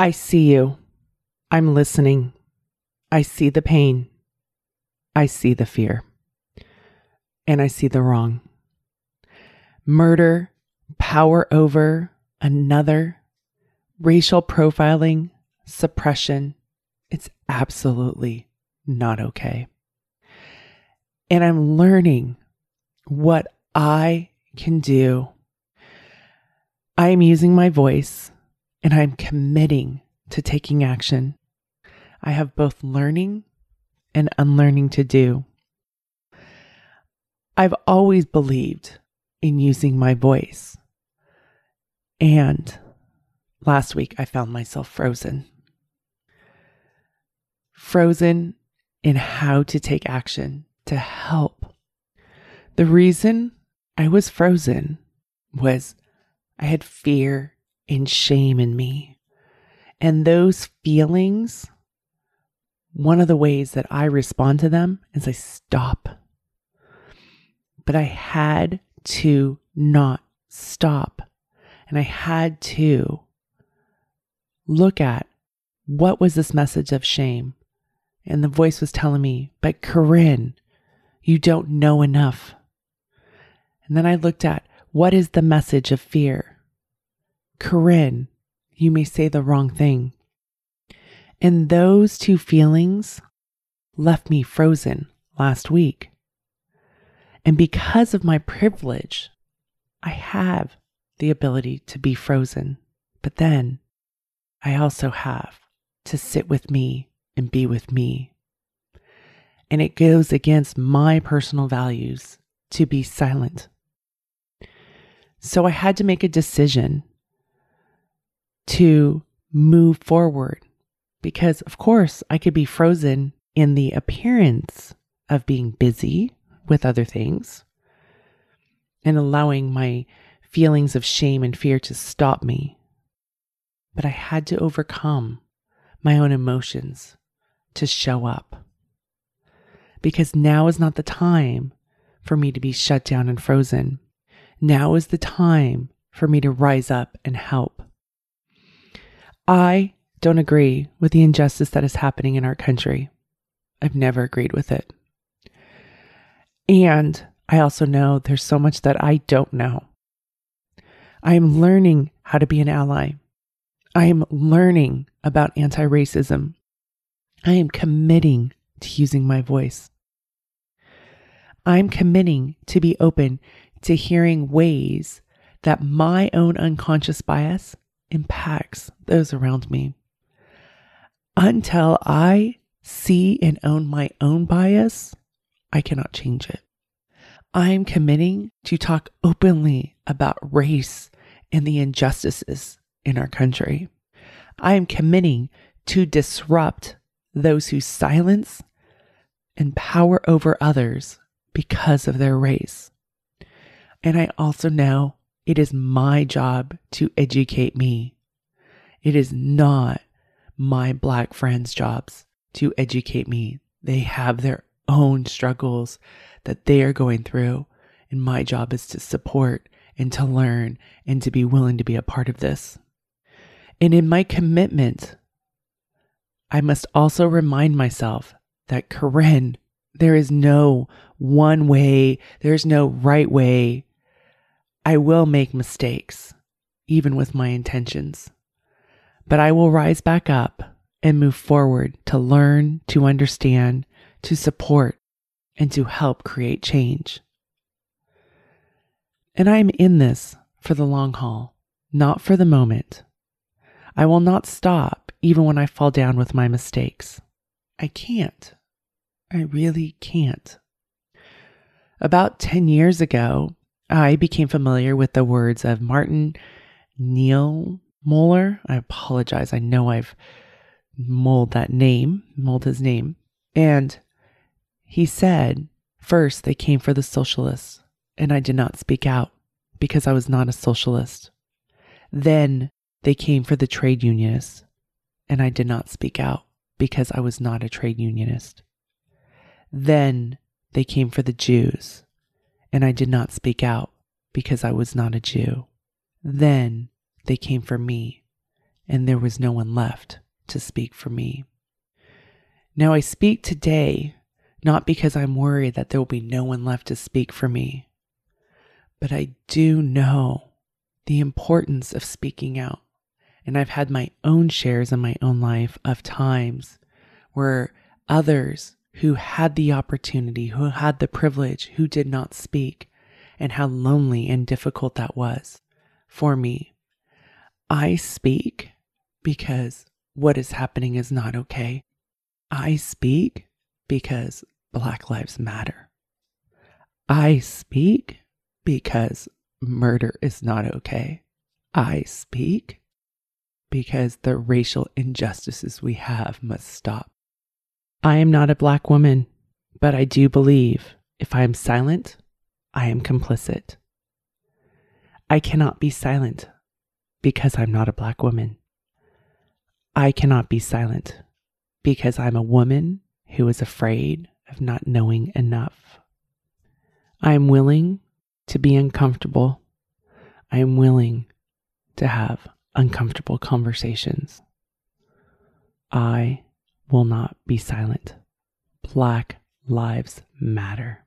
I see you. I'm listening. I see the pain. I see the fear. And I see the wrong. Murder, power over another, racial profiling, suppression. It's absolutely not okay. And I'm learning what I can do. I am using my voice and I'm committing to taking action. I have both learning and unlearning to do. I've always believed in using my voice. And last week I found myself frozen. Frozen in how to take action to help. The reason I was frozen was I had fear and shame in me. And those feelings, one of the ways that I respond to them is I stop. But I had to not stop. And I had to look at what was this message of shame? And the voice was telling me, but Koren, you don't know enough. And then I looked at what is the message of fear? Koren, you may say the wrong thing. And those two feelings left me frozen last week. And because of my privilege, I have the ability to be frozen. But then I also have to sit with me and be with me. And it goes against my personal values to be silent. So I had to make a decision to move forward because, of course, I could be frozen in the appearance of being busy with other things and allowing my feelings of shame and fear to stop me. But I had to overcome my own emotions to show up. Because now is not the time for me to be shut down and frozen. Now is the time for me to rise up and help. I don't agree with the injustice that is happening in our country. I've never agreed with it. And I also know there's so much that I don't know. I am learning how to be an ally. I am learning about anti racism. I am committing to using my voice. I'm committing to be open to hearing ways that my own unconscious bias impacts those around me. Until I see and own my own bias, I cannot change it. I am committing to talk openly about race and the injustices in our country. I am committing to disrupt those who silence and power over others because of their race. And I also know it is my job to educate me. It is not my black friends' jobs to educate me. They have their own struggles that they are going through. And my job is to support and to learn and to be willing to be a part of this. And in my commitment, I must also remind myself that Koren, there is no one way, there's no right way I will make mistakes, even with my intentions. But I will rise back up and move forward to learn, to understand, to support, and to help create change. And I am in this for the long haul, not for the moment. I will not stop even when I fall down with my mistakes. I can't. I really can't. About 10 years ago, I became familiar with the words of Martin Neil Moeller. I apologize. I know I've molded that name, mold his name. And he said, first they came for the socialists, and I did not speak out because I was not a socialist. Then they came for the trade unionists, and I did not speak out because I was not a trade unionist. Then they came for the Jews, and I did not speak out because I was not a Jew. Then they came for me, and there was no one left to speak for me. Now I speak today not because I'm worried that there will be no one left to speak for me, but I do know the importance of speaking out. And I've had my own shares in my own life of times where others who had the opportunity, who had the privilege, who did not speak, and how lonely and difficult that was for me. I speak because what is happening is not okay. I speak because Black Lives Matter. I speak because murder is not okay. I speak because the racial injustices we have must stop. I am not a black woman, but I do believe if I am silent, I am complicit. I cannot be silent because I'm not a black woman. I cannot be silent because I'm a woman who is afraid of not knowing enough. I am willing to be uncomfortable. I am willing to have uncomfortable conversations. I will not be silent. Black Lives Matter.